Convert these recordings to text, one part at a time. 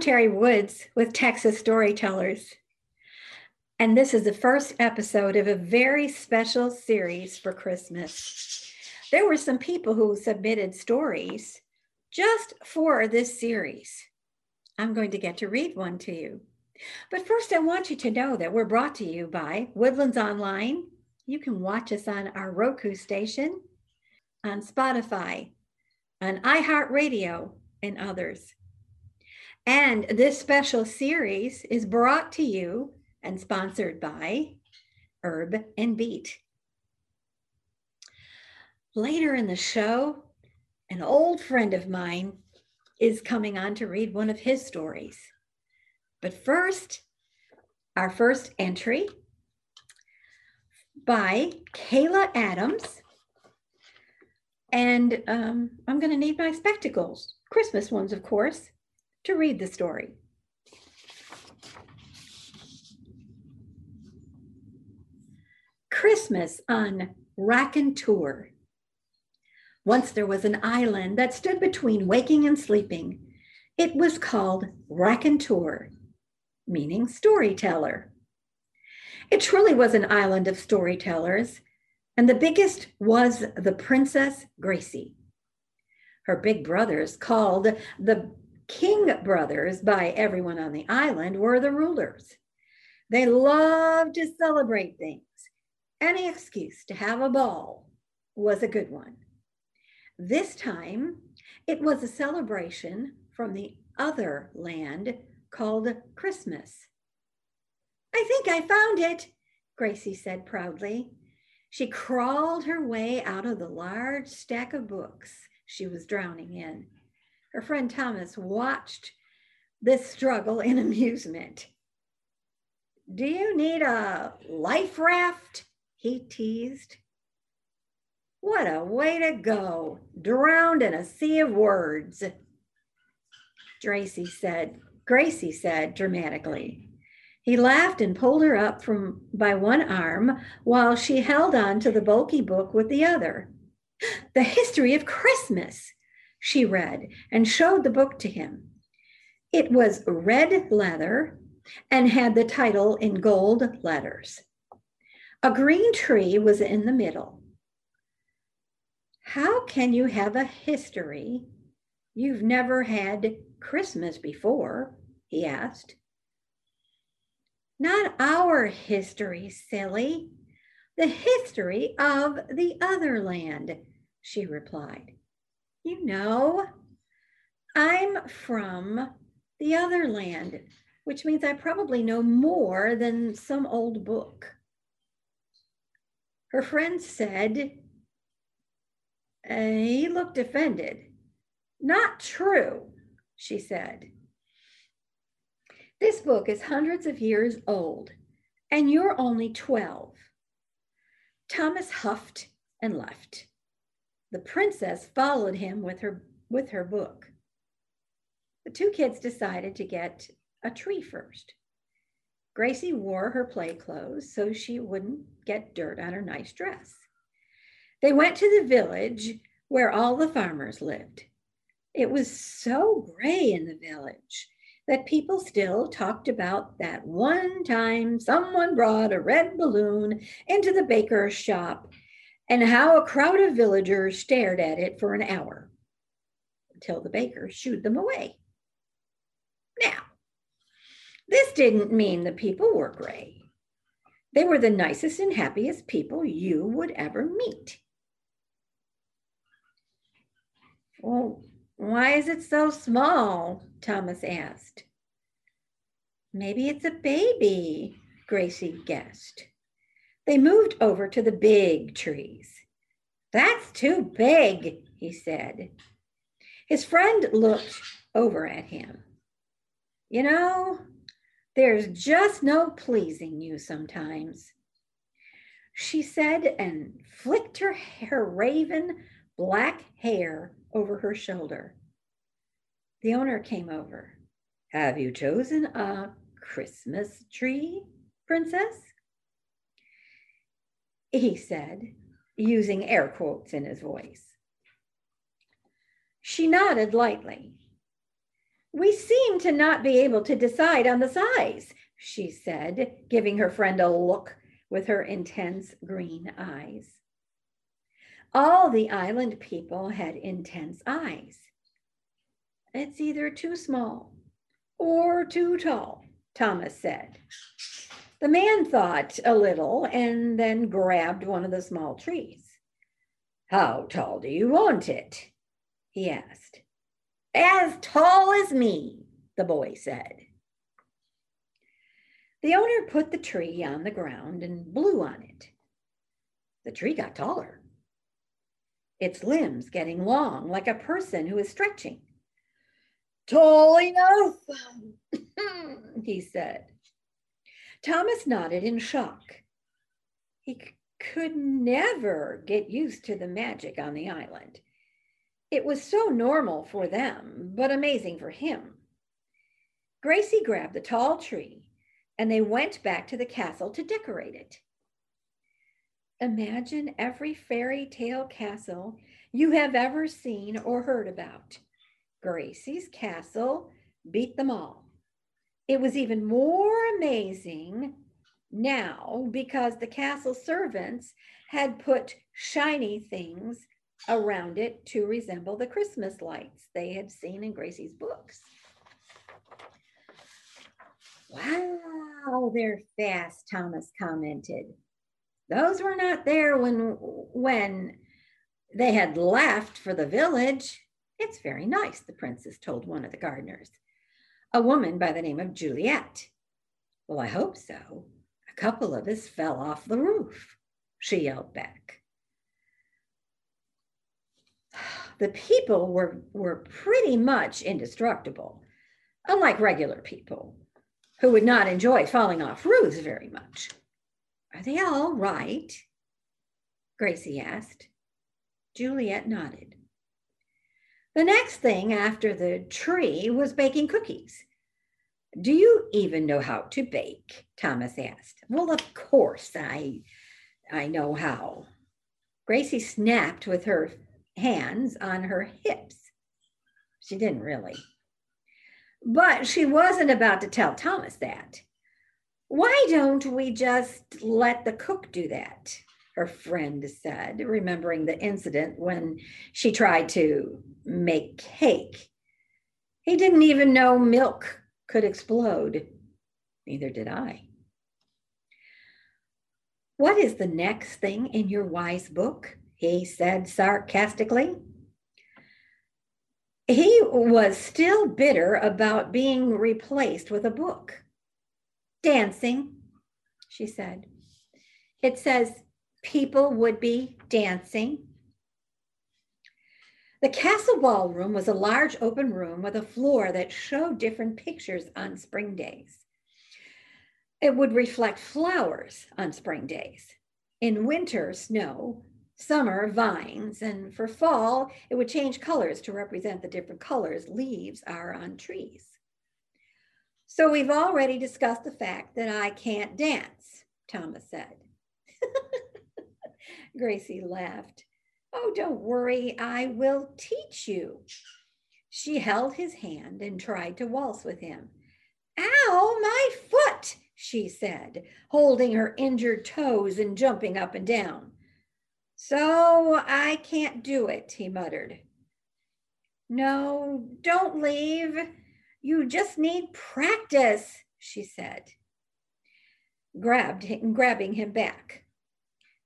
Terry Woods with Texas Storytellers. And this is the first episode of a very special series for Christmas. There were some people who submitted stories just for this series. I'm going to get to read one to you. But first, I want you to know that we're brought to you by Woodlands Online. You can watch us on our Roku station, on Spotify, on iHeartRadio, and others. And this special series is brought to you and sponsored by Herb and Beet. Later in the show, an old friend of mine is coming on to read one of his stories. But first, our first entry by Kayla Adams. And um, I'm going to need my spectacles, Christmas ones, of course, to read the story. Christmas on Raconteur. Once there was an island that stood between waking and sleeping. It was called Raconteur, meaning storyteller. It truly was an island of storytellers, and the biggest was the Princess Gracie. Her big brothers, called the King brothers by everyone on the island, were the rulers. They loved to celebrate things. Any excuse to have a ball was a good one. This time, it was a celebration from the other land called Christmas. I think I found it, Gracie said proudly. She crawled her way out of the large stack of books she was drowning in. Her friend Thomas watched this struggle in amusement. Do you need a life raft? He teased. What a way to go, drowned in a sea of words. Gracie said, Gracie said dramatically. He laughed and pulled her up from by one arm while she held on to the bulky book with the other. The History of Christmas, she read and showed the book to him. It was red leather and had the title in gold letters. A green tree was in the middle. How can you have a history? You've never had Christmas before, he asked. Not our history, silly. The history of the other land, she replied. You know, I'm from the other land, which means I probably know more than some old book. Her friend said and he looked offended. Not true, she said. This book is hundreds of years old, and you're only 12. Thomas huffed and left. The princess followed him with her, with her book. The two kids decided to get a tree first. Gracie wore her play clothes so she wouldn't get dirt on her nice dress. They went to the village where all the farmers lived. It was so gray in the village that people still talked about that one time someone brought a red balloon into the baker's shop and how a crowd of villagers stared at it for an hour until the baker shooed them away. Now, this didn't mean the people were gray. They were the nicest and happiest people you would ever meet. Well, why is it so small? Thomas asked. Maybe it's a baby, Gracie guessed. They moved over to the big trees. That's too big, he said. His friend looked over at him. You know, there's just no pleasing you sometimes, she said and flicked her, her raven black hair over her shoulder. The owner came over. Have you chosen a Christmas tree, princess? He said, using air quotes in his voice. She nodded lightly. We seem to not be able to decide on the size, she said, giving her friend a look with her intense green eyes. All the island people had intense eyes. It's either too small or too tall, Thomas said. The man thought a little and then grabbed one of the small trees. How tall do you want it? he asked. As tall as me, the boy said. The owner put the tree on the ground and blew on it. The tree got taller, its limbs getting long like a person who is stretching. Tall enough, he said. Thomas nodded in shock. He could never get used to the magic on the island. It was so normal for them, but amazing for him. Gracie grabbed the tall tree and they went back to the castle to decorate it. Imagine every fairy tale castle you have ever seen or heard about. Gracie's castle beat them all. It was even more amazing now because the castle servants had put shiny things around it to resemble the Christmas lights they had seen in Gracie's books. Wow, they're fast, Thomas commented. Those were not there when when they had left for the village. It's very nice, the princess told one of the gardeners, a woman by the name of Juliet. Well, I hope so. A couple of us fell off the roof, she yelled back. The people were, were pretty much indestructible, unlike regular people who would not enjoy falling off roofs very much. Are they all right? Gracie asked. Juliet nodded. The next thing after the tree was baking cookies. Do you even know how to bake? Thomas asked. Well, of course I I know how. Gracie snapped with her hands on her hips. She didn't really. But she wasn't about to tell Thomas that. Why don't we just let the cook do that? Her friend said, remembering the incident when she tried to make cake. He didn't even know milk could explode. Neither did I. What is the next thing in your wise book? He said sarcastically. He was still bitter about being replaced with a book. Dancing, she said. It says people would be dancing. The castle ballroom was a large open room with a floor that showed different pictures on spring days. It would reflect flowers on spring days. In winter, snow, summer, vines, and for fall, it would change colors to represent the different colors leaves are on trees. So we've already discussed the fact that I can't dance, Thomas said. Gracie laughed. Oh, don't worry, I will teach you. She held his hand and tried to waltz with him. Ow, my foot, she said, holding her injured toes and jumping up and down. So I can't do it, he muttered. No, don't leave. You just need practice, she said, grabbed him, grabbing him back.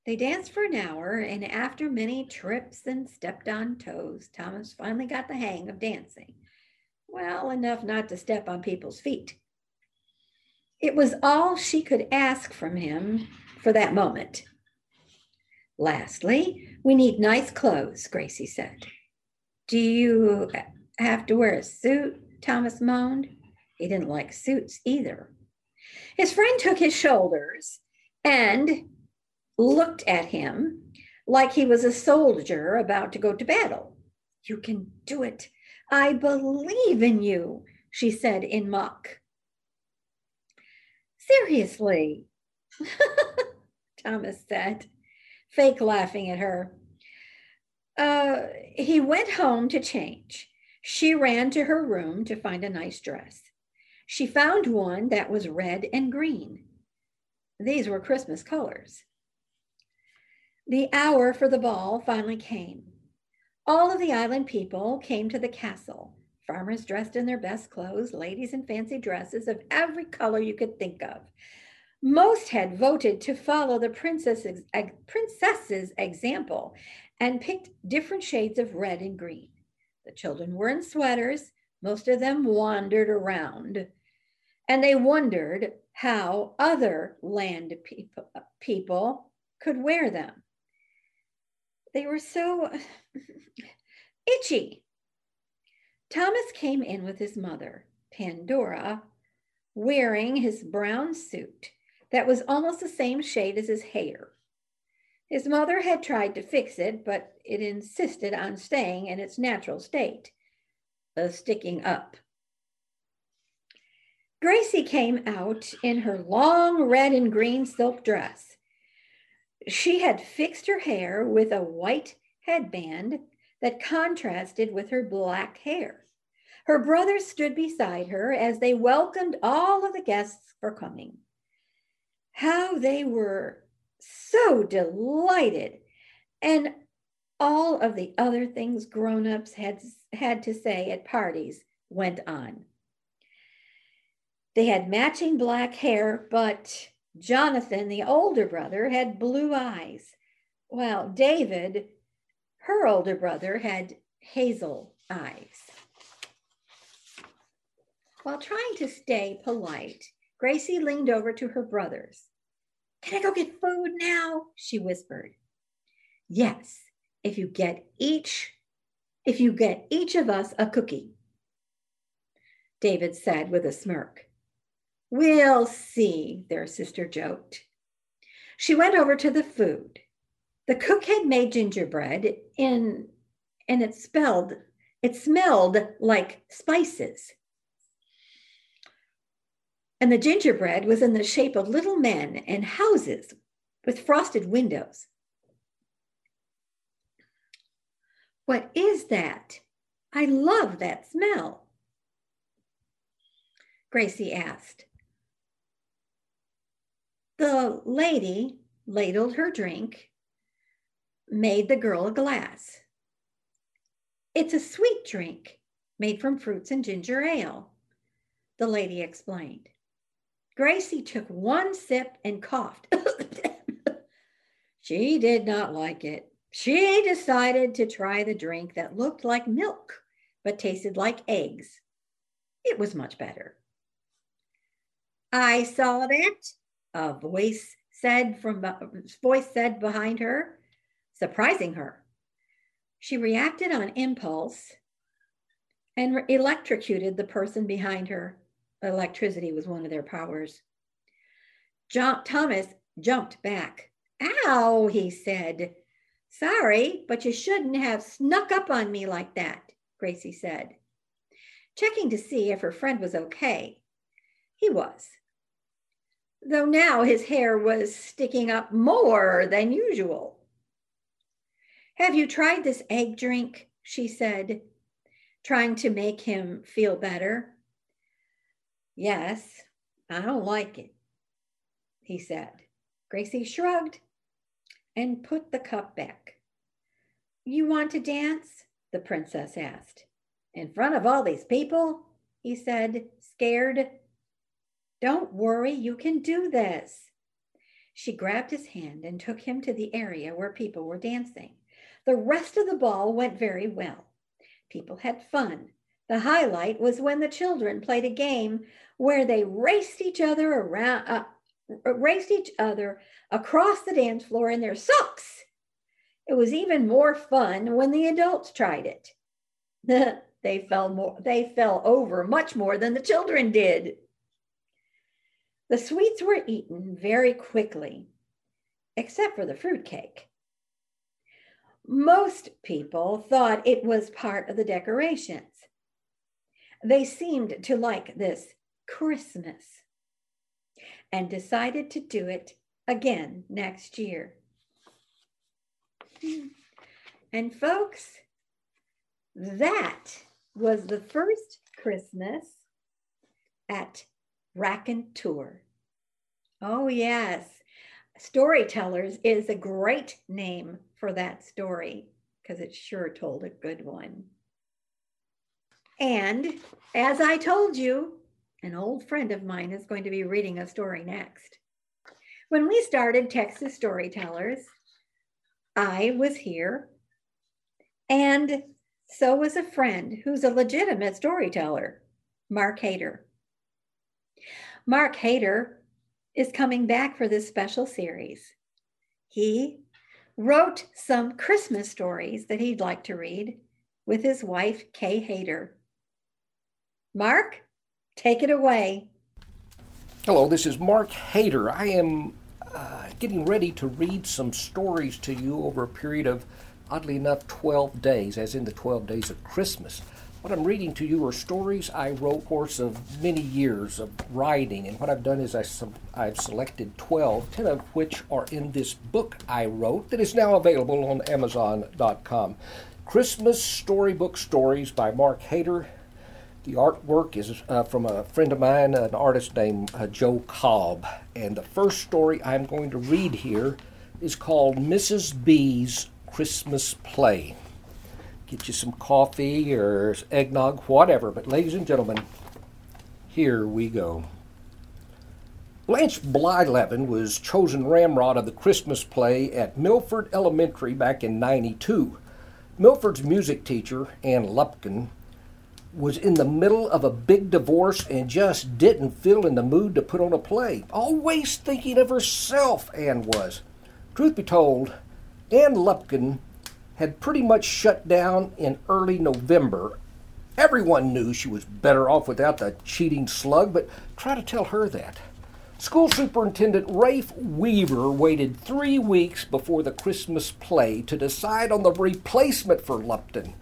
They danced for an hour, and after many trips and stepped on toes, Thomas finally got the hang of dancing. Well, enough not to step on people's feet. It was all she could ask from him for that moment. Lastly, we need nice clothes, Gracie said. Do you have to wear a suit? Thomas moaned. He didn't like suits either. His friend took his shoulders and looked at him like he was a soldier about to go to battle. You can do it. I believe in you, she said in mock. Seriously, Thomas said, fake laughing at her. Uh, he went home to change. She ran to her room to find a nice dress. She found one that was red and green. These were Christmas colors. The hour for the ball finally came. All of the island people came to the castle. Farmers dressed in their best clothes, ladies in fancy dresses of every color you could think of. Most had voted to follow the princess's, princess's example and picked different shades of red and green. The children were in sweaters. Most of them wandered around and they wondered how other land people, people could wear them. They were so itchy. Thomas came in with his mother, Pandora, wearing his brown suit that was almost the same shade as his hair. His mother had tried to fix it, but it insisted on staying in its natural state, of sticking up. Gracie came out in her long red and green silk dress. She had fixed her hair with a white headband that contrasted with her black hair. Her brothers stood beside her as they welcomed all of the guests for coming. How they were so delighted. And all of the other things grown-ups had, had to say at parties went on. They had matching black hair, but Jonathan, the older brother, had blue eyes, while David, her older brother, had hazel eyes. While trying to stay polite, Gracie leaned over to her brothers. Can I go get food now? She whispered. Yes, if you get each, if you get each of us a cookie, David said with a smirk. We'll see, their sister joked. She went over to the food. The cook had made gingerbread in, and it spelled, it smelled like spices. And the gingerbread was in the shape of little men and houses with frosted windows. What is that? I love that smell. Gracie asked. The lady ladled her drink, made the girl a glass. It's a sweet drink made from fruits and ginger ale, the lady explained. Gracie took one sip and coughed. she did not like it. She decided to try the drink that looked like milk but tasted like eggs. It was much better. I saw that, a voice said from voice said behind her, surprising her. She reacted on impulse and electrocuted the person behind her. Electricity was one of their powers. John, Thomas jumped back. Ow, he said. Sorry, but you shouldn't have snuck up on me like that, Gracie said, checking to see if her friend was okay. He was though now his hair was sticking up more than usual. Have you tried this egg drink? She said, trying to make him feel better. Yes, I don't like it, he said. Gracie shrugged and put the cup back. You want to dance? The princess asked. In front of all these people? He said, scared. Don't worry, you can do this. She grabbed his hand and took him to the area where people were dancing. The rest of the ball went very well. People had fun. The highlight was when the children played a game where they raced each other around, uh, raced each other across the dance floor in their socks. It was even more fun when the adults tried it. they fell more, they fell over much more than the children did. The sweets were eaten very quickly, except for the fruitcake. Most people thought it was part of the decorations. They seemed to like this Christmas and decided to do it again next year. And folks, that was the first Christmas at Raconteur. Oh, yes. Storytellers is a great name for that story because it sure told a good one. And as I told you, an old friend of mine is going to be reading a story next. When we started Texas Storytellers, I was here, and so was a friend who's a legitimate storyteller, Mark Hader. Mark Hader is coming back for this special series. He wrote some Christmas stories that he'd like to read with his wife, Kay Hader. Mark, take it away. Hello, this is Mark Hader. I am uh, getting ready to read some stories to you over a period of, oddly enough, 12 days, as in the 12 days of Christmas. What I'm reading to you are stories I wrote course of many years of writing, and what I've done is I I've selected 12, 10 of which are in this book I wrote that is now available on Amazon.com. Christmas Storybook Stories by Mark Hader. The artwork is uh, from a friend of mine, an artist named uh, Joe Cobb. And the first story I'm going to read here is called Mrs. B's Christmas Play. Get you some coffee or eggnog, whatever. But, ladies and gentlemen, here we go. Blanche Blyleven was chosen ramrod of the Christmas play at Milford Elementary back in 92. Milford's music teacher, Ann Lupkin, was in the middle of a big divorce and just didn't feel in the mood to put on a play. Always thinking of herself, Anne was. Truth be told, Ann Lupkin had pretty much shut down in early November. Everyone knew she was better off without the cheating slug, but try to tell her that. School Superintendent Rafe Weaver waited three weeks before the Christmas play to decide on the replacement for Lupton.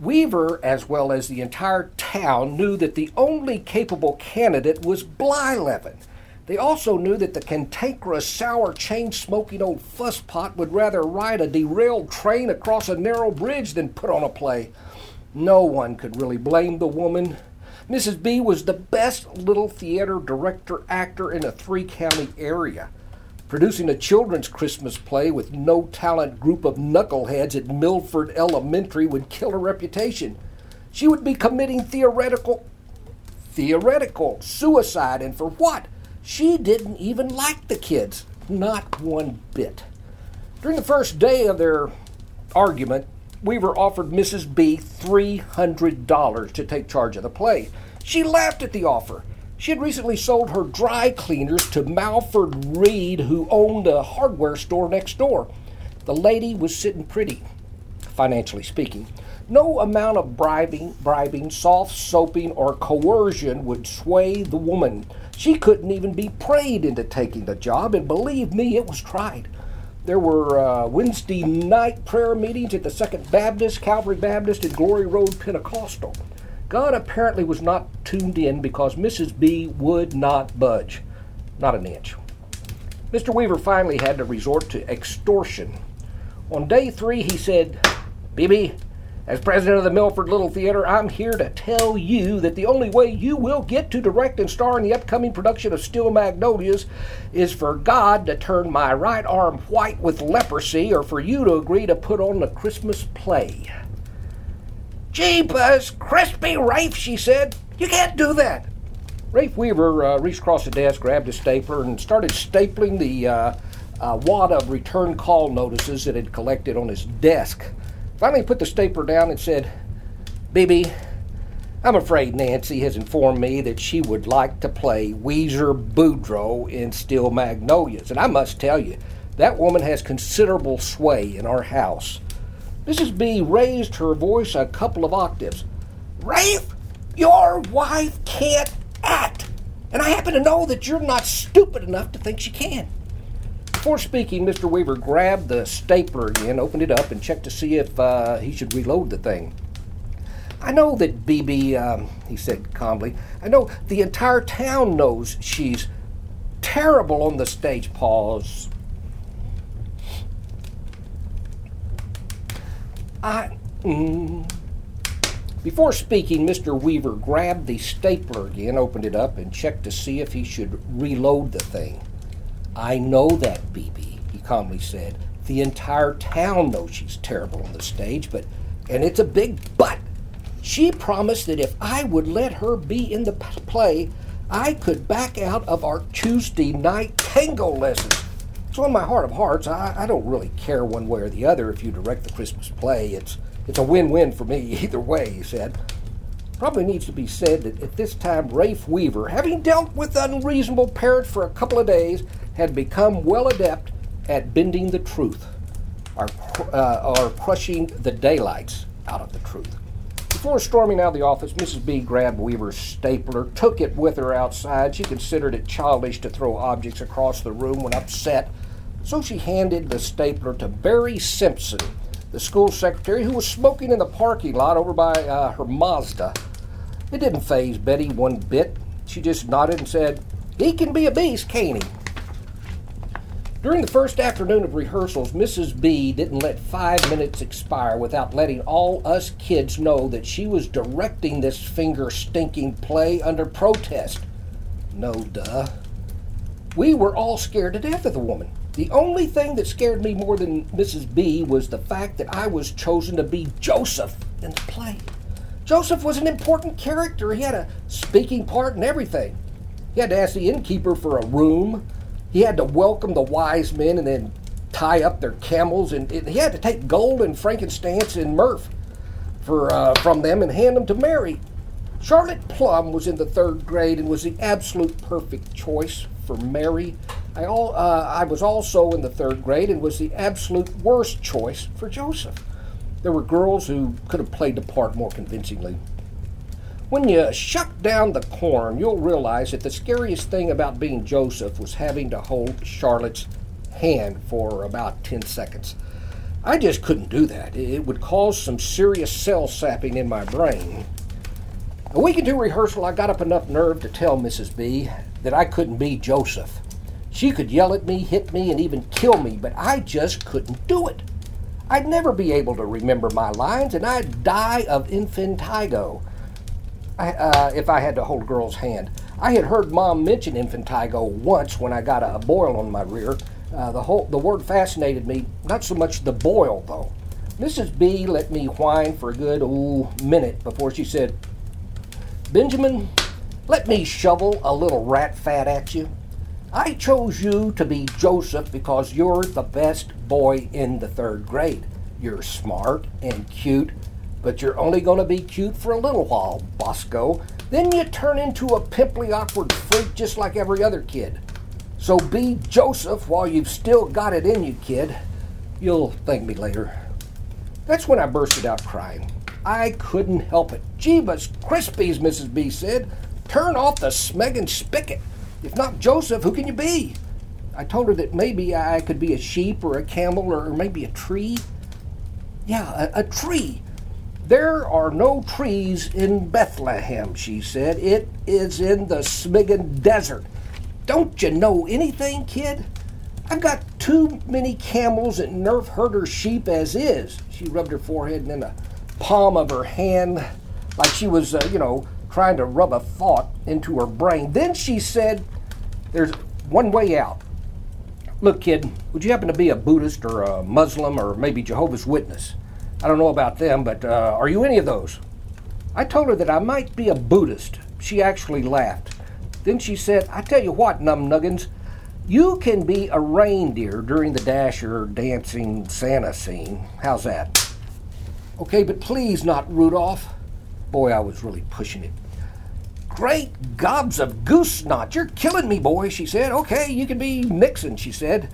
Weaver, as well as the entire town, knew that the only capable candidate was Blyleven. They also knew that the cantankerous, sour, chain smoking old fusspot would rather ride a derailed train across a narrow bridge than put on a play. No one could really blame the woman. Mrs. B was the best little theater director actor in a three county area. Producing a children's Christmas play with no talent group of knuckleheads at Milford Elementary would kill her reputation. She would be committing theoretical theoretical suicide and for what? She didn't even like the kids, not one bit. During the first day of their argument, Weaver offered Mrs. B $300 to take charge of the play. She laughed at the offer. She had recently sold her dry cleaners to Malford Reed, who owned a hardware store next door. The lady was sitting pretty, financially speaking. No amount of bribing, bribing, soft soaping, or coercion would sway the woman. She couldn't even be prayed into taking the job, and believe me, it was tried. There were uh, Wednesday night prayer meetings at the Second Baptist, Calvary Baptist, and Glory Road Pentecostal. God apparently was not tuned in because Mrs. B would not budge, not an inch. Mr. Weaver finally had to resort to extortion. On day three, he said, Bibi, as president of the Milford Little Theater, I'm here to tell you that the only way you will get to direct and star in the upcoming production of Steel Magnolias is for God to turn my right arm white with leprosy or for you to agree to put on the Christmas play. Jeepers, crispy Rafe, she said. You can't do that. Rafe Weaver uh, reached across the desk, grabbed a stapler, and started stapling the uh, uh, wad of return call notices that had collected on his desk. Finally, put the stapler down and said, Bibi, I'm afraid Nancy has informed me that she would like to play Ouiser Boudreaux in Steel Magnolias. And I must tell you, that woman has considerable sway in our house. Mrs. B raised her voice a couple of octaves. Rafe, your wife can't act, and I happen to know that you're not stupid enough to think she can. Before speaking, Mr. Weaver grabbed the stapler again, opened it up, and checked to see if uh, he should reload the thing. I know that Bibi, um, he said calmly, I know the entire town knows she's terrible on the stage. Pause. I. Mm, Before speaking, Mr. Weaver grabbed the stapler again, opened it up, and checked to see if he should reload the thing. I know that, BB, he calmly said. The entire town knows she's terrible on the stage, but, and it's a big but. She promised that if I would let her be in the play, I could back out of our Tuesday night tango lessons. So, in my heart of hearts, I, I don't really care one way or the other if you direct the Christmas play. It's, it's a win win for me either way, he said. Probably needs to be said that at this time, Rafe Weaver, having dealt with unreasonable parents for a couple of days, had become well adept at bending the truth or, uh, or crushing the daylights out of the truth. Before storming out of the office, Mrs. B grabbed Weaver's stapler, took it with her outside. She considered it childish to throw objects across the room when upset, so she handed the stapler to Betty Simpson, the school secretary, who was smoking in the parking lot over by uh, her Mazda. It didn't faze Betty one bit. She just nodded and said, He can be a beast, can't he? During the first afternoon of rehearsals, Mrs. B didn't let five minutes expire without letting all us kids know that she was directing this finger stinking play under protest. No duh. We were all scared to death of the woman. The only thing that scared me more than Mrs. B was the fact that I was chosen to be Joseph in the play. Joseph was an important character. He had a speaking part and everything. He had to ask the innkeeper for a room, he had to welcome the wise men and then tie up their camels, and he had to take gold and frankincense and myrrh for, uh, from them and hand them to Mary. Charlotte Plum was in the third grade and was the absolute perfect choice for Mary. I, all, uh, I was also in the third grade and was the absolute worst choice for Joseph. There were girls who could have played the part more convincingly. When you shut down the corn, you'll realize that the scariest thing about being Joseph was having to hold Charlotte's hand for about 10 seconds. I just couldn't do that. It would cause some serious cell sapping in my brain. A week into rehearsal, I got up enough nerve to tell Mrs. B that I couldn't be Joseph. She could yell at me, hit me, and even kill me, but I just couldn't do it. I'd never be able to remember my lines, and I'd die of infantigo. Uh, if I had to hold a girl's hand. I had heard Mom mention infantigo once when I got a, a boil on my rear. Uh, the whole the word fascinated me, not so much the boil though. Mrs. B let me whine for a good ooh, minute before she said, Benjamin, let me shovel a little rat fat at you. I chose you to be Joseph because you're the best boy in the third grade. You're smart and cute but you're only going to be cute for a little while, Bosco. Then you turn into a pimply, awkward freak just like every other kid. So be Joseph while you've still got it in you, kid. You'll thank me later. That's when I bursted out crying. I couldn't help it. Jeebus Crispies, Mrs. B said. Turn off the smegging spigot. If not Joseph, who can you be? I told her that maybe I could be a sheep or a camel or maybe a tree. Yeah, a, a tree. There are no trees in Bethlehem, she said. It is in the Smiggin Desert. Don't you know anything, kid? I've got too many camels and nerf herder sheep as is. She rubbed her forehead and then the palm of her hand like she was, uh, you know, trying to rub a thought into her brain. Then she said, There's one way out. Look, kid, would you happen to be a Buddhist or a Muslim or maybe Jehovah's Witness? I don't know about them, but uh, are you any of those? I told her that I might be a Buddhist. She actually laughed. Then she said, I tell you what, Numnuggins, you can be a reindeer during the Dasher dancing Santa scene. How's that? Okay, but please not Rudolph. Boy, I was really pushing it. Great gobs of goose snot. You're killing me, boy, she said. Okay, you can be Nixon, she said.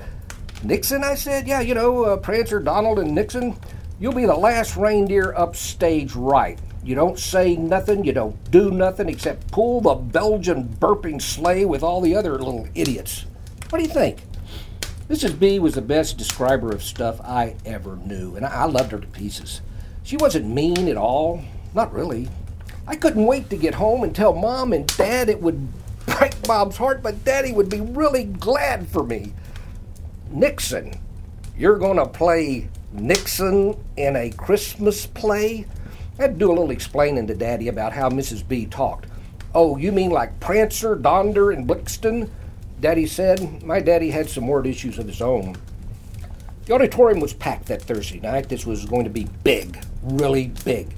Nixon, I said. Yeah, you know, uh, Prancer, Donald, and Nixon. You'll be the last reindeer upstage right. You don't say nothing, you don't do nothing except pull the Belgian burping sleigh with all the other little idiots. What do you think? Mrs. B was the best describer of stuff I ever knew, and I loved her to pieces. She wasn't mean at all, not really. I couldn't wait to get home and tell Mom and Dad it would break Bob's heart, but Daddy would be really glad for me. Nixon, you're going to play Nixon in a Christmas play? I had to do a little explaining to Daddy about how Mrs. B talked. Oh, you mean like Prancer, Donder, and Blixton? Daddy said. My daddy had some word issues of his own. The auditorium was packed that Thursday night. This was going to be big, really big.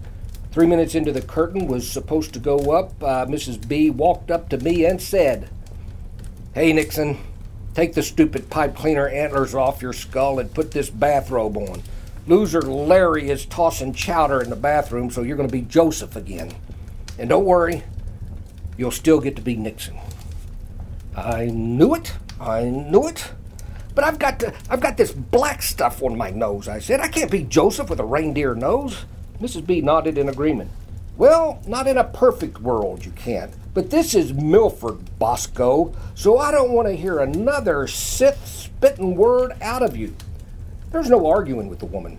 Three minutes into the curtain was supposed to go up, uh, Mrs. B walked up to me and said, Hey, Nixon, take the stupid pipe cleaner antlers off your skull and put this bathrobe on. Loser Larry is tossing chowder in the bathroom, so you're going to be Joseph again. And don't worry, you'll still get to be Nixon. I knew it. I knew it. But I've got to, I've got this black stuff on my nose, I said. I can't be Joseph with a reindeer nose. Mrs. B nodded in agreement. Well, not in a perfect world, you can't. But this is Milford, Bosco, so I don't want to hear another Sith spitting word out of you. There's no arguing with the woman.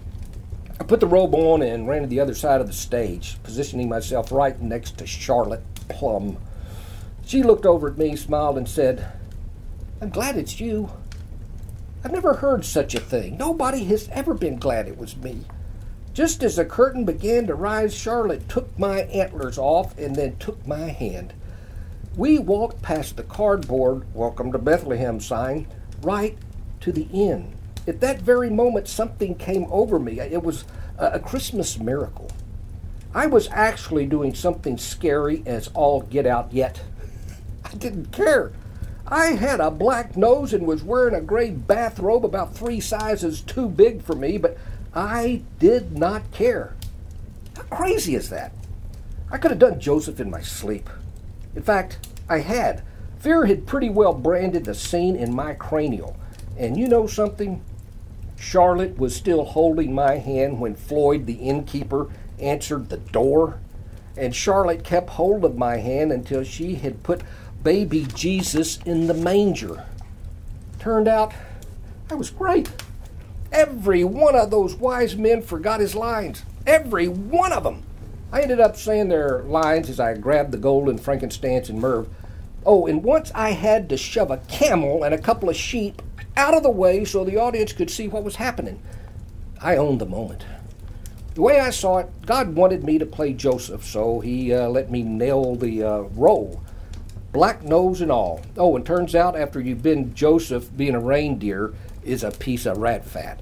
I put the robe on and ran to the other side of the stage, positioning myself right next to Charlotte Plum. She looked over at me, smiled, and said, I'm glad it's you. I've never heard such a thing. Nobody has ever been glad it was me. Just as the curtain began to rise, Charlotte took my antlers off and then took my hand. We walked past the cardboard Welcome to Bethlehem sign right to the inn. At that very moment, something came over me. It was a Christmas miracle. I was actually doing something scary as all get out yet. I didn't care. I had a black nose and was wearing a gray bathrobe about three sizes too big for me, but I did not care. How crazy is that? I could have done Joseph in my sleep. In fact, I had. Fear had pretty well branded the scene in my cranial. And you know something? Charlotte was still holding my hand when Floyd, the innkeeper, answered the door. And Charlotte kept hold of my hand until she had put baby Jesus in the manger. Turned out I was great. Every one of those wise men forgot his lines. Every one of them. I ended up saying their lines as I grabbed the golden frankincense and myrrh. Oh, and once I had to shove a camel and a couple of sheep out of the way so the audience could see what was happening. I owned the moment. The way I saw it, God wanted me to play Joseph, so he uh, let me nail the uh, role. Black nose and all. Oh, and turns out after you've been Joseph, being a reindeer is a piece of rat fat.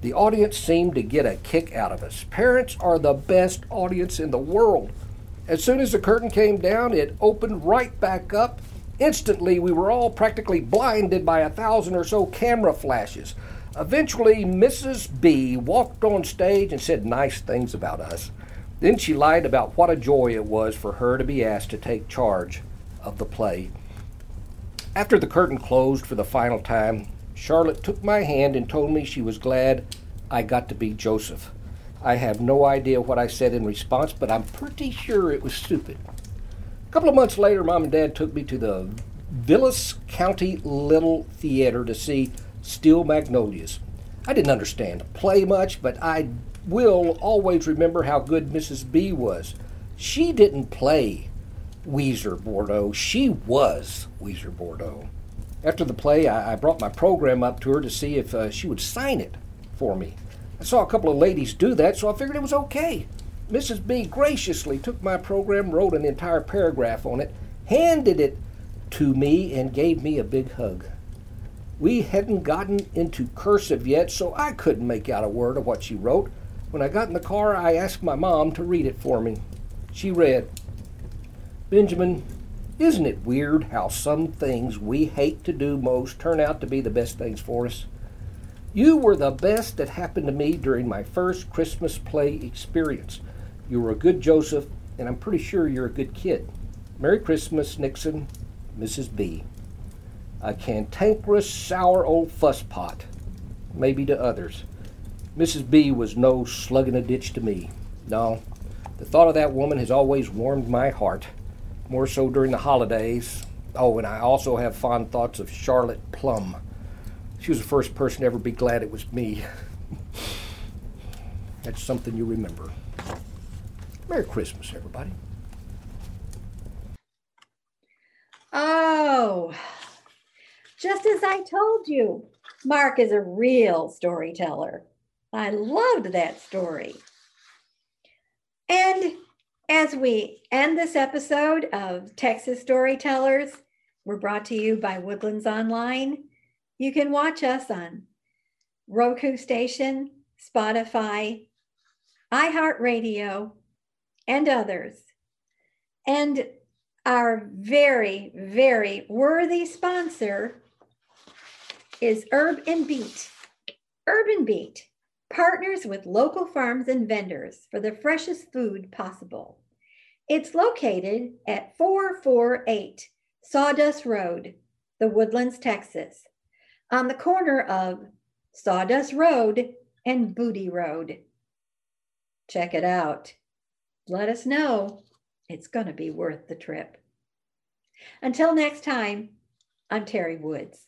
The audience seemed to get a kick out of us. Parents are the best audience in the world. As soon as the curtain came down, it opened right back up. Instantly, we were all practically blinded by a thousand or so camera flashes. Eventually, Mrs. B walked on stage and said nice things about us. Then she lied about what a joy it was for her to be asked to take charge of the play. After the curtain closed for the final time, Charlotte took my hand and told me she was glad I got to be Joseph. I have no idea what I said in response, but I'm pretty sure it was stupid. A couple of months later, Mom and Dad took me to the Vilas County Little Theater to see Steel Magnolias. I didn't understand the play much, but I will always remember how good Mrs. B was. She didn't play Ouiser Boudreaux, she was Ouiser Boudreaux. After the play, I, I, brought my program up to her to see if uh, she would sign it for me. I saw a couple of ladies do that, so I figured it was okay. Mrs. B graciously took my program, wrote an entire paragraph on it, handed it to me, and gave me a big hug. We hadn't gotten into cursive yet, so I couldn't make out a word of what she wrote. When I got in the car, I asked my mom to read it for me. She read Benjamin, isn't it weird how some things we hate to do most turn out to be the best things for us? You were the best that happened to me during my first Christmas play experience. You were a good Joseph, and I'm pretty sure you're a good kid. Merry Christmas, Nixon, Mrs. B. A cantankerous, sour old fusspot, maybe to others. Mrs. B was no slug in a ditch to me. No, the thought of that woman has always warmed my heart, more so during the holidays. Oh, and I also have fond thoughts of Charlotte Plum. She was the first person to ever be glad it was me. That's something you remember. Merry Christmas, everybody. Oh, just as I told you, Mark is a real storyteller. I loved that story. And as we end this episode of Texas Storytellers, we're brought to you by Woodlands Online. You can watch us on Roku Station, Spotify, iHeartRadio, and others. And our very, very worthy sponsor is Urban Beet. Urban Beet partners with local farms and vendors for the freshest food possible. It's located at 448 Sawdust Road, The Woodlands, Texas, on the corner of Sawdust Road and Budde Road. Check it out. Let us know. It's going to be worth the trip. Until next time, I'm Terry Woods.